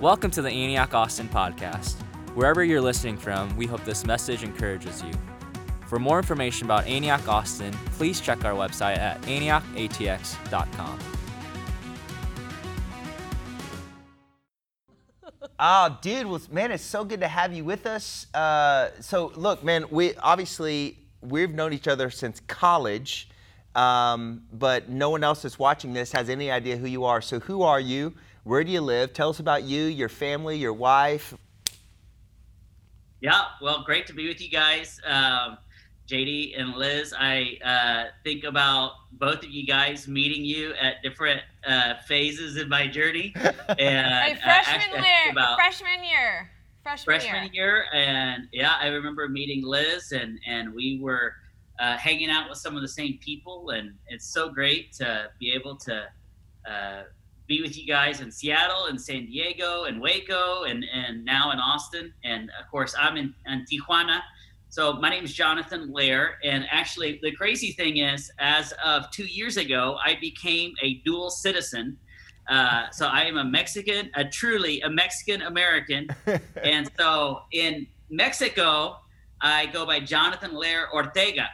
Welcome to the Antioch Austin podcast. Wherever you're listening from, we hope this message encourages you. For more information about Antioch Austin, please check our website at antiochatx.com. Oh, dude, well, man, it's so good to have you with us. Uh, so, look, man, we obviously we've known each other since college, um, but no one else that's watching this has any idea who you are. So, who are you? Where do you live? Tell us about you, your family, your wife. Yeah, well, great to be with you guys. Um, JD and Liz, I uh, think about both of you guys meeting you at different uh, phases in my journey. And hey, freshman uh, year, freshman year, freshman, freshman year. year. and yeah, I remember meeting Liz, and and we were uh, hanging out with some of the same people, and it's so great to be able to uh, be with you guys in Seattle and San Diego and Waco and, and now in Austin. And of course, I'm in, in Tijuana. So my name is Jonathan Lair. And actually, the crazy thing is, as of two years ago, I became a dual citizen. Uh, so I am a Mexican, a truly a Mexican American. and so in Mexico, I go by Jonathan Lair Ortega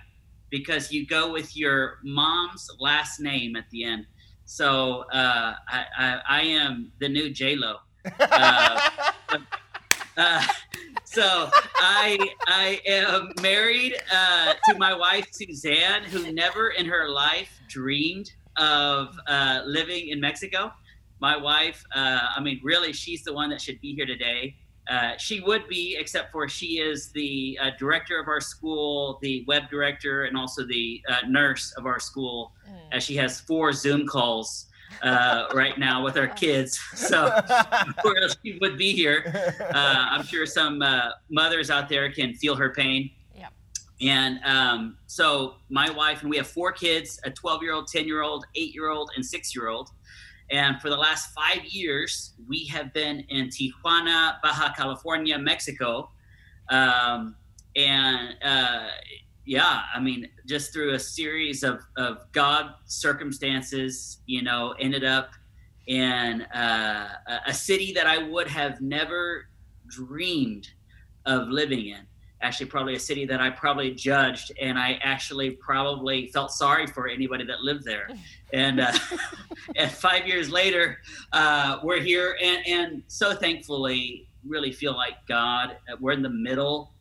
because you go with your mom's last name at the end. So uh, I, I, I, am the new J Lo. Uh, uh, so I I am married uh, to my wife Suzanne, who never in her life dreamed of uh, living in Mexico. My wife, uh, I mean, really, she's the one that should be here today. Uh, she would be, except for she is the uh, director of our school, the web director, and also the uh, nurse of our school, mm. as she has four Zoom calls uh, right now with our kids. So, where else she would be here? Uh, I'm sure some mothers out there can feel her pain. Yep. And um, so, my wife and we have four kids: a 12 year old, 10 year old, 8 year old, and 6 year old. And for the last five years, we have been in Tijuana, Baja California, Mexico. Um, and uh, yeah, I mean, just through a series of, of God circumstances, you know, ended up in uh, a city that I would have never dreamed of living in actually probably a city that I probably judged, and I actually probably felt sorry for anybody that lived there. And uh, and five years later, uh, we're here, and and so thankfully, really feel like God. Uh, we're in the middle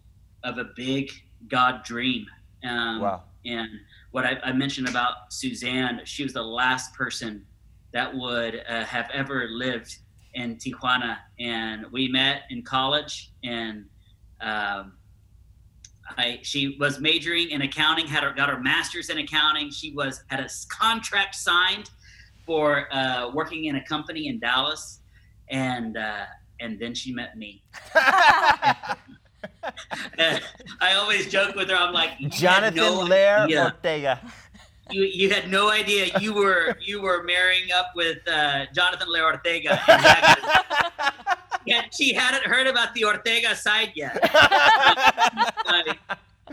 of a big God dream. Um, wow. And what I, I, mentioned about Suzanne, she was the last person that would uh, have ever lived in Tijuana, and we met in college, and um, I, she was majoring in accounting, had her, got her master's in accounting. She was had a contract signed for uh, working in a company in Dallas, and uh, and then she met me. I always joke with her. I'm like Jonathan no Lair Ortega. You, you had no idea you were you were marrying up with uh, Jonathan Lair Ortega. yet she hadn't heard about the Ortega side yet. like,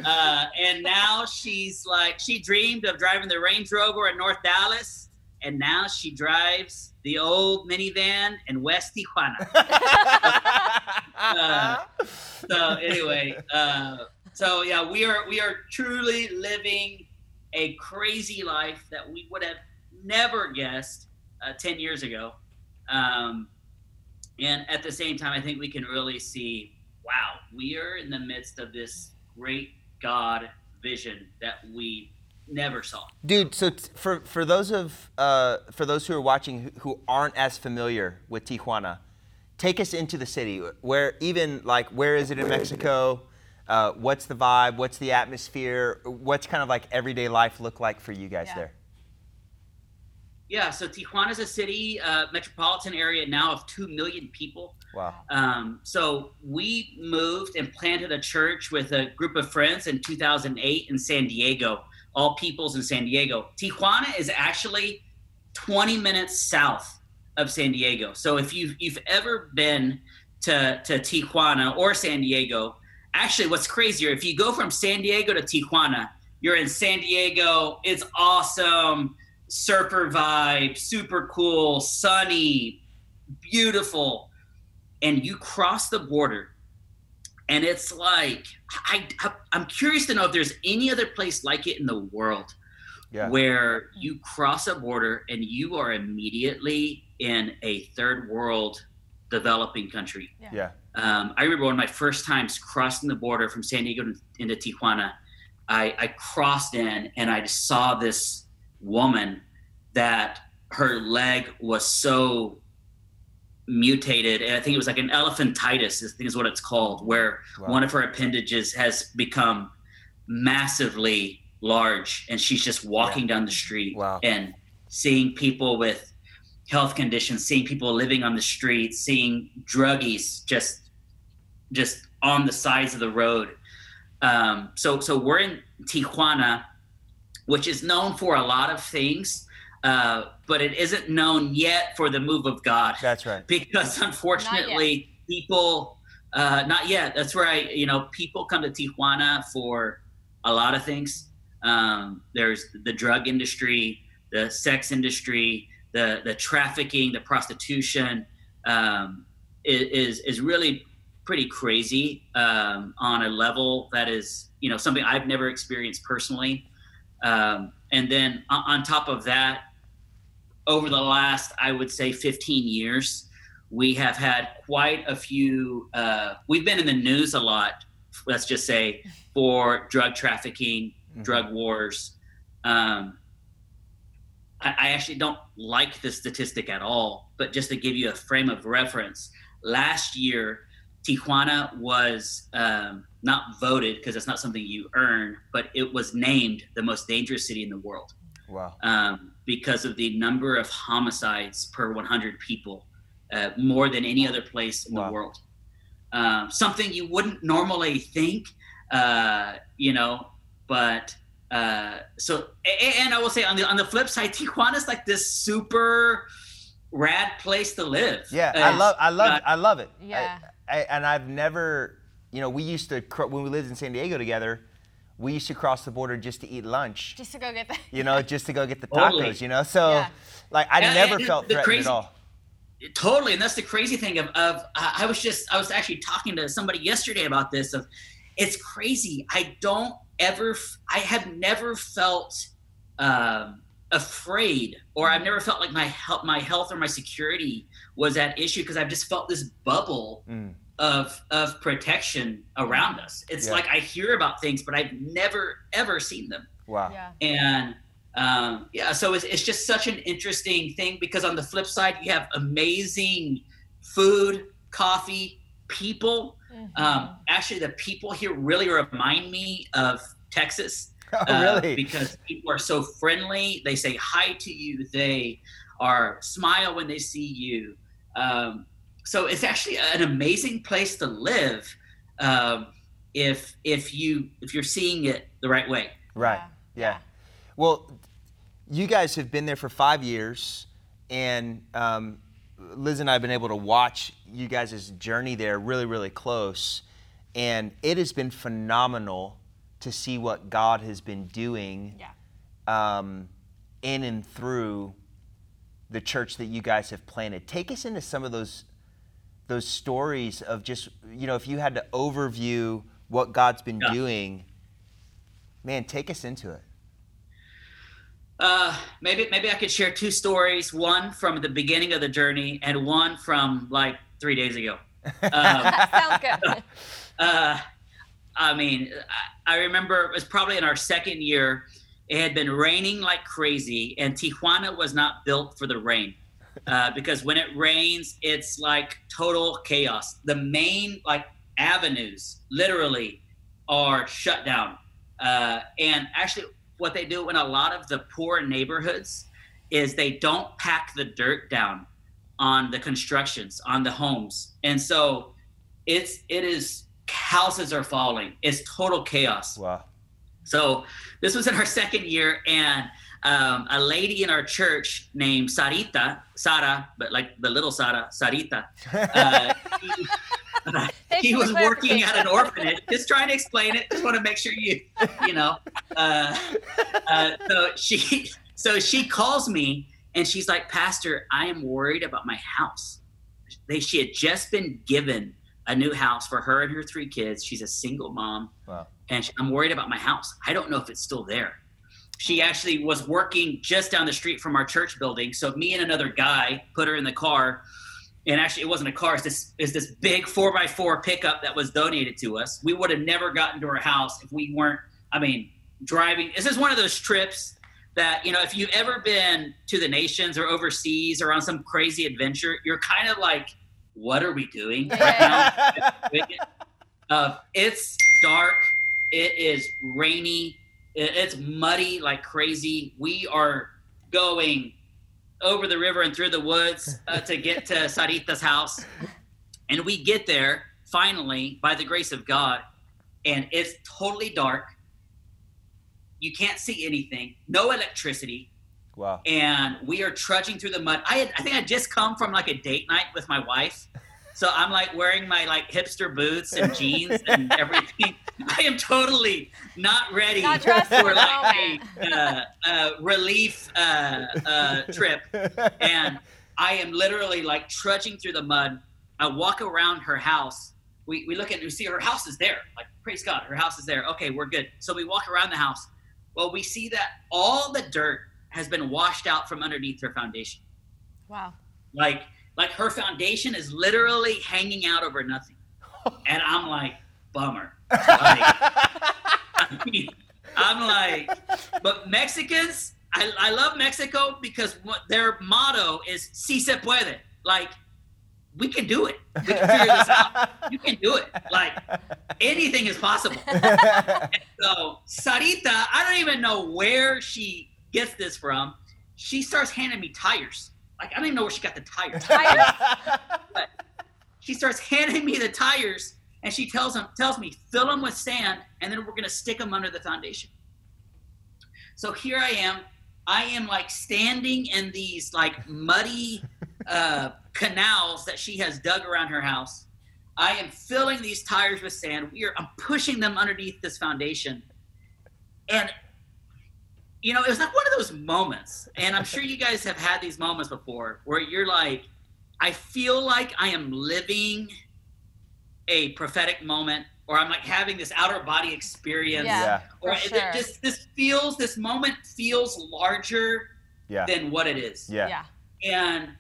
uh, and now she's like, she dreamed of driving the Range Rover in North Dallas, and now she drives the old minivan in West Tijuana. uh, so anyway, uh, so yeah, we are we are truly living a crazy life that we would have never guessed uh, ten years ago. Um, and at the same time, I think we can really see wow, we are in the midst of this great God vision that we never saw. Dude, so t- for for those of uh, for those who are watching who, who aren't as familiar with Tijuana, take us into the city. Where even like where is it in Mexico? Uh, what's the vibe? What's the atmosphere? What's kind of like everyday life look like for you guys yeah. there? Yeah, so Tijuana is a city, uh, metropolitan area now of 2 million people. Wow. Um, so we moved and planted a church with a group of friends in 2008 in San Diego, all peoples in San Diego. Tijuana is actually 20 minutes south of San Diego. So if you've, you've ever been to, to Tijuana or San Diego, actually, what's crazier, if you go from San Diego to Tijuana, you're in San Diego, it's awesome surfer vibe, super cool, sunny, beautiful. and you cross the border and it's like I, I am curious to know if there's any other place like it in the world yeah. where you cross a border and you are immediately in a third world developing country. Yeah. yeah. Um, I remember one of my first times crossing the border from San Diego into Tijuana. I, I crossed in and I just saw this woman that her leg was so mutated and i think it was like an elephantitis i think is what it's called where wow. one of her appendages has become massively large and she's just walking yeah. down the street wow. and seeing people with health conditions seeing people living on the street seeing druggies just just on the sides of the road um, so so we're in tijuana which is known for a lot of things uh, but it isn't known yet for the move of God. That's right. Because unfortunately, people, uh, not yet. That's right. You know, people come to Tijuana for a lot of things. Um, there's the drug industry, the sex industry, the the trafficking, the prostitution um, is is really pretty crazy um, on a level that is you know something I've never experienced personally. Um, and then on top of that, over the last, I would say, 15 years, we have had quite a few. Uh, we've been in the news a lot, let's just say, for drug trafficking, mm-hmm. drug wars. Um, I, I actually don't like the statistic at all, but just to give you a frame of reference, last year, Tijuana was um, not voted because it's not something you earn, but it was named the most dangerous city in the world. Wow. Um, because of the number of homicides per 100 people, uh, more than any other place in wow. the world. Um, something you wouldn't normally think, uh, you know, but uh, so and I will say on the on the flip side, Tijuana's like this super rad place to live. Yeah, I love I love it. I love it. Yeah, I, I, and I've never, you know, we used to when we lived in San Diego together we used to cross the border just to eat lunch. Just to go get the. you know, just to go get the tacos. Totally. You know, so yeah. like I never felt threatened crazy, at all. Totally, and that's the crazy thing of, of I was just I was actually talking to somebody yesterday about this. Of it's crazy. I don't ever. I have never felt. Um, afraid or I've never felt like my health my health or my security was at issue because I've just felt this bubble mm of of protection around us. It's yeah. like I hear about things, but I've never ever seen them. Wow. Yeah. And um, yeah, so it's, it's just such an interesting thing because on the flip side, you have amazing food, coffee, people. Mm-hmm. Um, actually, the people here really remind me of Texas. Oh, really? Uh, because people are so friendly. They say hi to you. They are smile when they see you. Um, so it's actually an amazing place to live um, if if you if you're seeing it the right way. Right. Yeah. yeah. Well, you guys have been there for five years, and um, Liz and I have been able to watch you guys' journey there really, really close, and it has been phenomenal to see what God has been doing yeah. um, in and through the church that you guys have planted. Take us into some of those those stories of just you know if you had to overview what God's been yeah. doing, man, take us into it. Uh, maybe maybe I could share two stories. One from the beginning of the journey, and one from like three days ago. Um, sounds good. Uh, I mean, I, I remember it was probably in our second year. It had been raining like crazy, and Tijuana was not built for the rain uh, because when it rains, it's like total chaos. The main like avenues literally are shut down. Uh, and actually, what they do in a lot of the poor neighborhoods is they don't pack the dirt down on the constructions, on the homes, and so it's it is houses are falling. It's total chaos. Wow. So this was in our second year, and um, a lady in our church named Sarita, Sara, but like the little Sara, Sarita. Uh, he, he was working at an orphanage. Just trying to explain it. Just want to make sure you, you know. Uh, uh, so she, so she calls me and she's like, Pastor, I am worried about my house. they she had just been given a new house for her and her three kids. She's a single mom. Wow. And she, I'm worried about my house. I don't know if it's still there. She actually was working just down the street from our church building. So me and another guy put her in the car. And actually, it wasn't a car. It's this, it's this big four by four pickup that was donated to us. We would have never gotten to her house if we weren't, I mean, driving. This is one of those trips that, you know, if you've ever been to the nations or overseas or on some crazy adventure, you're kind of like, what are we doing right now? uh, it's dark. It is rainy. It's muddy like crazy. We are going over the river and through the woods uh, to get to Sarita's house. And we get there finally by the grace of God, and it's totally dark. You can't see anything, no electricity. Wow. And we are trudging through the mud. I had, I think I just come from like a date night with my wife. So I'm like wearing my like hipster boots and jeans and everything. I am totally not ready not for like a uh, uh, relief uh, uh, trip. And I am literally like trudging through the mud. I walk around her house. We, we look at we see her house is there. Like, praise God, her house is there. Okay, we're good. So we walk around the house. Well, we see that all the dirt has been washed out from underneath her foundation. Wow. Like like her foundation is literally hanging out over nothing. And I'm like, bummer. Like, I mean, I'm like, but Mexicans, I, I love Mexico because what their motto is si se puede. Like, we can do it. We can figure this out. You can do it. Like anything is possible. And so Sarita, I don't even know where she gets this from. She starts handing me tires. Like I don't even know where she got the tires. Tires. but she starts handing me the tires, and she tells them tells me fill them with sand, and then we're gonna stick them under the foundation. So here I am. I am like standing in these like muddy uh, canals that she has dug around her house. I am filling these tires with sand. We are I'm pushing them underneath this foundation. And you know, it was like one of those moments, and I'm sure you guys have had these moments before where you're like, I feel like I am living a prophetic moment, or I'm like having this outer body experience, yeah, or it, sure. just this feels, this moment feels larger yeah. than what it is. Yeah. yeah. And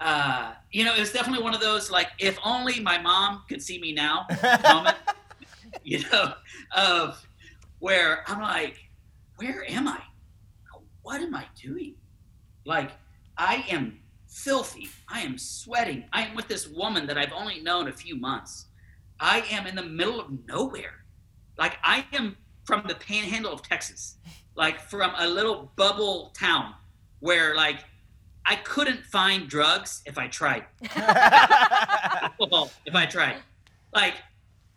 uh, you know, it was definitely one of those like, if only my mom could see me now moment, you know, of where I'm like, where am I? What am I doing? Like, I am filthy. I am sweating. I am with this woman that I've only known a few months. I am in the middle of nowhere. Like, I am from the panhandle of Texas, like from a little bubble town where, like, I couldn't find drugs if I tried. if I tried. Like,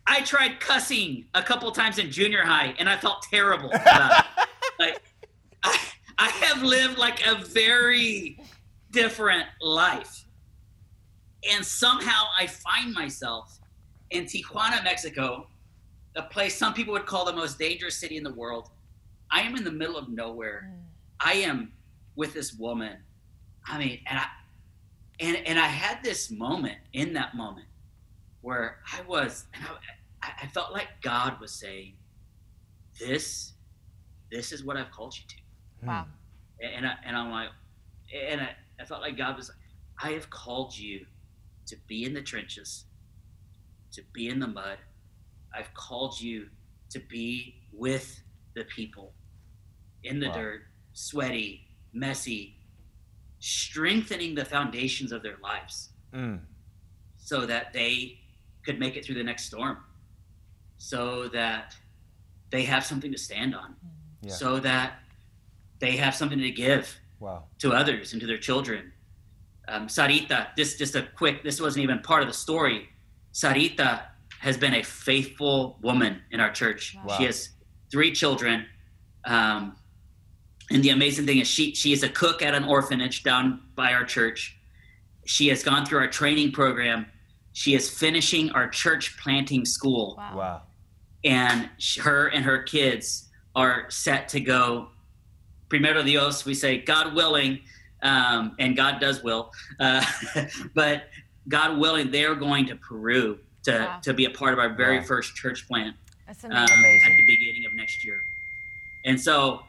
I tried cussing a couple times in junior high and I felt terrible about it. Like, I, I have lived like a very different life. And somehow I find myself in Tijuana, Mexico, a place some people would call the most dangerous city in the world. I am in the middle of nowhere. Mm. I am with this woman. I mean, and I and and I had this moment in that moment where I was, and I, I felt like God was saying, "This, this is what I've called you to." Wow. And I, and I'm like, and I, I felt like God was like, I have called you to be in the trenches, to be in the mud. I've called you to be with the people in the wow. dirt, sweaty, messy, strengthening the foundations of their lives mm. so that they could make it through the next storm, so that they have something to stand on, yeah. so that they have something to give wow. to others and to their children. Um, Sarita, this just a quick, this wasn't even part of the story. Sarita has been a faithful woman in our church. Wow. She has three children. Um, and the amazing thing is she she is a cook at an orphanage down by our church. She has gone through our training program. She is finishing our church planting school. Wow. wow. And her and her kids are set to go primero Dios, we say God willing, um, and God does will. Uh, but God willing, they're going to Peru to, wow. to be a part of our very wow. first church plant um, at the beginning of next year. And so,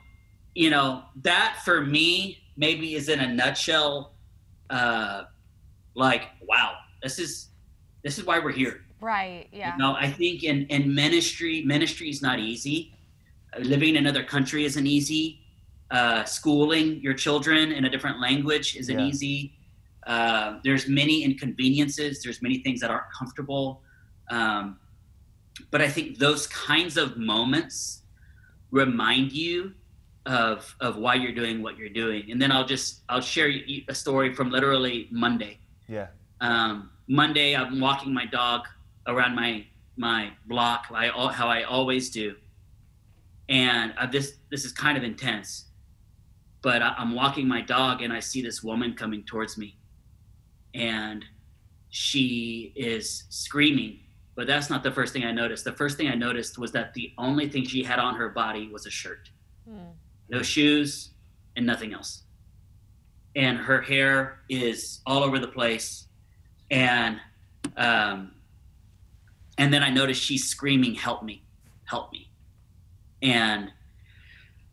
you know, that for me maybe is in a nutshell, uh, like, wow, this is this is why we're here. Right. Yeah. You know, I think in in ministry, ministry is not easy. Uh, living in another country isn't easy. Uh, schooling your children in a different language isn't yeah. easy. Uh, there's many inconveniences. There's many things that aren't comfortable. Um, but I think those kinds of moments remind you of of why you're doing what you're doing. And then I'll just I'll share a story from literally Monday. Yeah. Um, Monday, I'm walking my dog around my my block, I, how I always do, and uh, this this is kind of intense. But I, I'm walking my dog, and I see this woman coming towards me, and she is screaming but that's not the first thing I noticed. The first thing I noticed was that the only thing she had on her body was a shirt, hmm. no shoes, and nothing else. And her hair is all over the place, and um, and then I noticed she's screaming, "Help me, help me!" And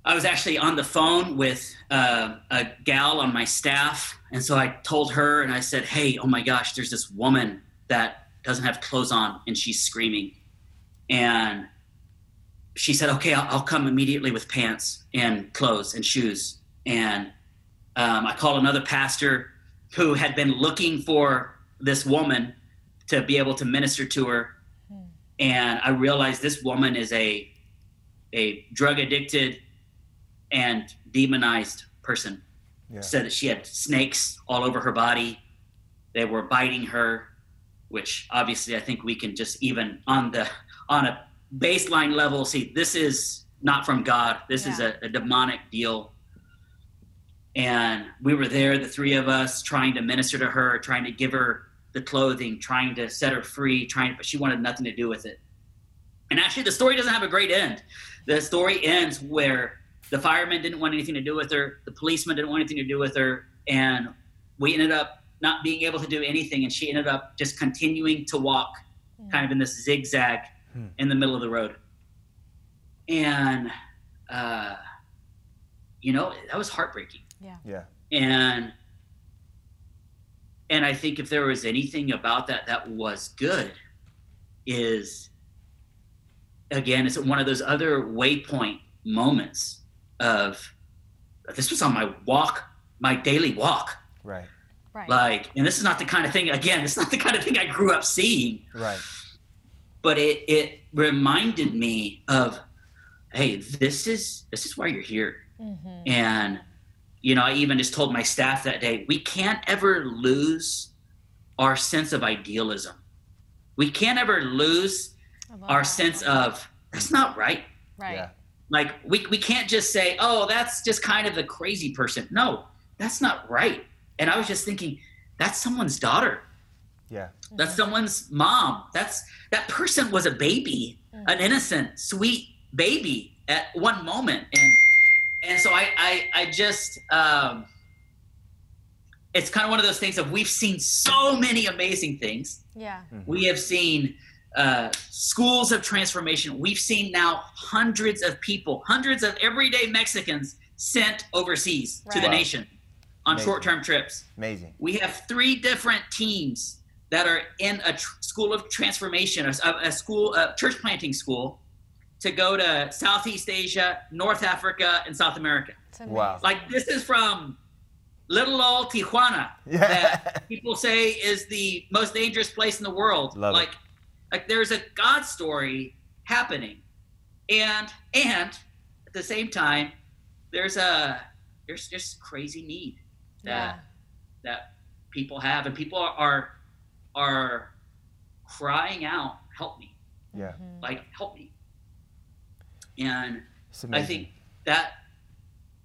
I was actually on the phone with uh, a gal on my staff, and so I told her, and I said, "Hey, oh my gosh, there's this woman that doesn't have clothes on and she's screaming. And she said, okay, I'll, I'll come immediately with pants and clothes and shoes. And um, I called another pastor who had been looking for this woman to be able to minister to her. Hmm. And I realized this woman is a, a drug addicted and demonized person. Yeah. Said that she had snakes all over her body. They were biting her which obviously I think we can just even on the on a baseline level see this is not from God. This yeah. is a, a, demonic deal. And we were there, the three of us, trying to minister to her, trying to give her the clothing, trying to set her free, trying, but she wanted nothing to do with it. And actually, the story doesn't have a great end. The story ends where the firemen didn't want anything to do with her, the policemen didn't want anything to do with her, and we ended up not being able to do anything, and she ended up just continuing to walk, mm. kind of in this zigzag hmm. in the middle of the road. And uh, you know that was heartbreaking. Yeah. Yeah. And and I think if there was anything about that that was good, is again, it's one of those other waypoint moments of this was on my walk, my daily walk. Right. Right. Like, and this is not the kind of thing. Again, it's not the kind of thing I grew up seeing. Right. But it it reminded me of, hey, this is this is why you're here. Mm-hmm. And you know, I even just told my staff that day, we can't ever lose our sense of idealism. We can't ever lose our that. sense of that's not right. Right. Yeah. Like we we can't just say, oh, that's just kind of the crazy person. No, that's not right and I was just thinking, that's someone's daughter. Yeah. That's someone's mom. That's that person was a baby, mm. an innocent, sweet baby at one moment. And and so I I, I just um, it's kind of one of those things of we've seen so many amazing things. Yeah. Mm-hmm. We have seen uh, schools of transformation. We've seen now hundreds of people, hundreds of everyday Mexicans sent overseas right. to the nation on short term trips. Amazing. We have three different teams that are in a tr- school of transformation, a, a school, a church planting school, to go to Southeast Asia, North Africa, and South America. Wow. Like this is from little old Tijuana yeah. that people say is the most dangerous place in the world. Love like, it. Like there's a God story happening, and and at the same time, there's a there's just crazy need that yeah. that people have, and people are, are are crying out, "Help me!" Yeah, mm-hmm. like help me. And I think that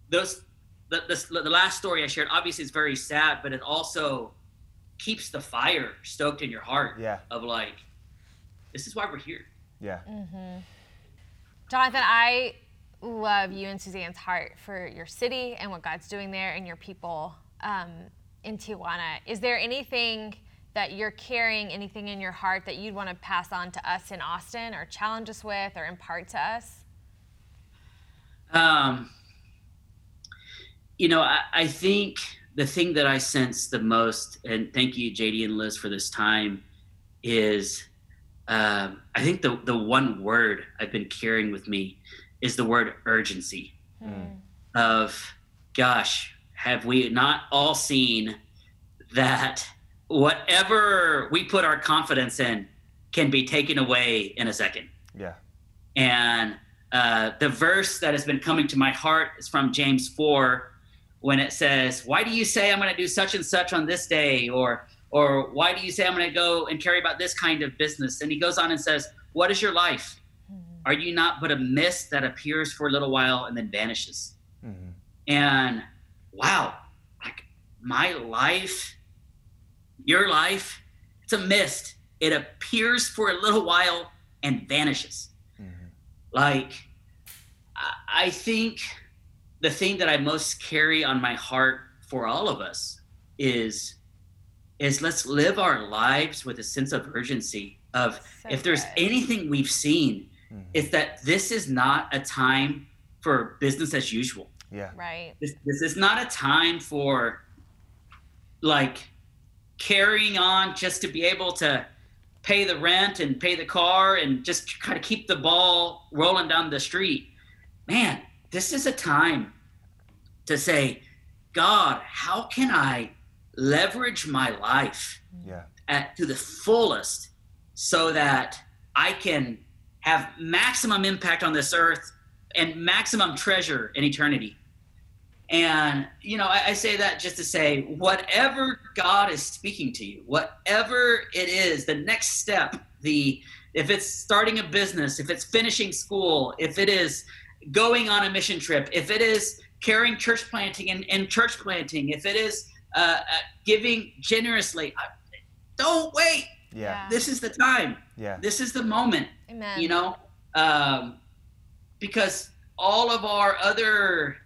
those the, the, the last story I shared obviously is very sad, but it also keeps the fire stoked in your heart. Yeah. Of like, this is why we're here. Yeah. Mm-hmm. Jonathan, I love you and Suzanne's heart for your city and what God's doing there and your people um, in Tijuana. Is there anything that you're carrying anything in your heart that you'd want to pass on to us in Austin or challenge us with or impart to us? Um, you know, I, I think the thing that I sense the most, and thank you, JD and Liz, for this time, is um, I think the, the one word I've been carrying with me is the word urgency. Mm. Of, gosh, have we not all seen that whatever we put our confidence in can be taken away in a second? Yeah. And uh, the verse that has been coming to my heart is from James 4 when it says, Why do you say I'm going to do such and such on this day? Or, or why do you say I'm going to go and carry about this kind of business? And he goes on and says, What is your life? Are you not but a mist that appears for a little while and then vanishes? Mhm. And wow, like my life, your life, it's a mist. It appears for a little while and vanishes. Mhm. Like, I think the thing that I most carry on my heart for all of us is is let's live our lives with a sense of urgency of So if there's good. anything we've seen Mhm. it's that this is not a time for business as usual Yeah. Right. this, this is not a time for like carrying on just to be able to pay the rent and pay the car and just kind of keep the ball rolling down the street man this is a time to say god how can i leverage my life Yeah. at, to the fullest so that I can have maximum impact on this earth and maximum treasure in eternity. And, you know, I, I say that just to say, whatever God is speaking to you, whatever it is, the next step, the if it's starting a business, if it's finishing school, if it is going on a mission trip, if it is carrying church planting and, and church planting, if it is uh, uh, giving generously, don't wait. Yeah. This is the time. Yeah. This is the moment Amen. you know um, because all of our other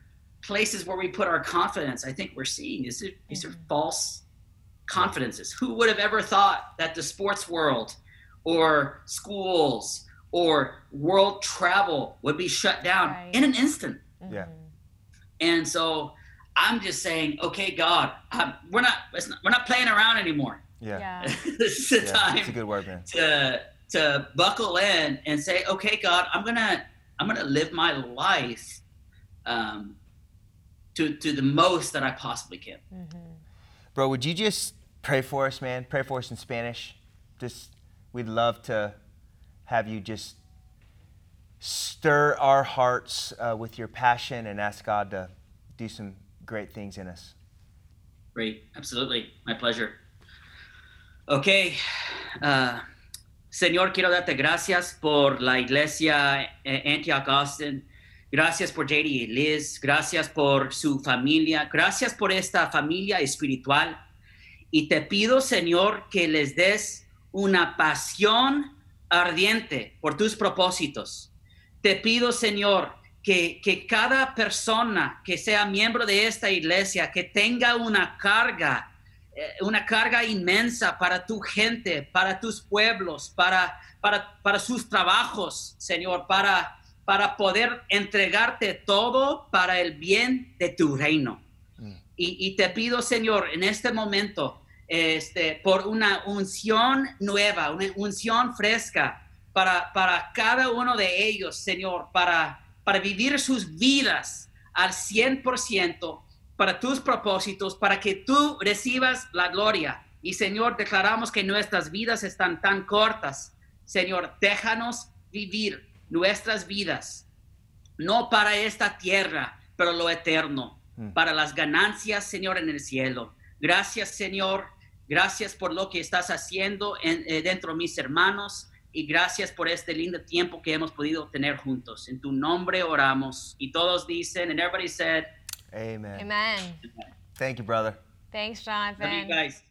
places where we put our confidence i think we're seeing is it, these are Mhm. false confidences who would have ever thought that the sports world or schools or world travel would be shut down Right. in an instant Yeah. Mhm. and so i'm just saying okay god um, we're not it's not- we're not playing around anymore Yeah. Yeah. this is the Yeah. time It's a good word, man. to to buckle in and say, okay, God, I'm gonna I'm gonna live my life um, to to the most that I possibly can. Mhm. Bro, would you just pray for us, man? Pray for us in Spanish. Just, we'd love to have you just stir our hearts uh, with your passion and ask God to do some great things in us. Great, absolutely, my pleasure. Okay, uh, Señor, quiero darte gracias por la iglesia eh, Antioch Austin. Gracias por JD y Liz. Gracias por su familia. Gracias por esta familia espiritual. Y te pido, Señor, que les des una pasión ardiente por tus propósitos. Te pido, Señor, que, que cada persona que sea miembro de esta iglesia, que tenga una carga, eh, una carga inmensa para tu gente, para tus pueblos, para, para, para sus trabajos, Señor, para, para poder entregarte todo para el bien de tu reino. Y, y te pido, Señor, en este momento, este, por una unción nueva, una unción fresca para, para cada uno de ellos, Señor, para, para vivir sus vidas al 100% para tus propósitos, para que tú recibas la gloria. Y Señor, declaramos que nuestras vidas están tan cortas. Señor, déjanos vivir nuestras vidas, no para esta tierra, pero lo eterno, Mm. para las ganancias, Señor, en el cielo. Gracias, Señor. Gracias por lo que estás haciendo en- eh, dentro de mis hermanos y gracias por este lindo tiempo que hemos podido tener juntos. En tu nombre oramos. Y todos dicen, and everybody said, Amen. Amen. Thank you, brother. Thanks, love you Jonathan. guys.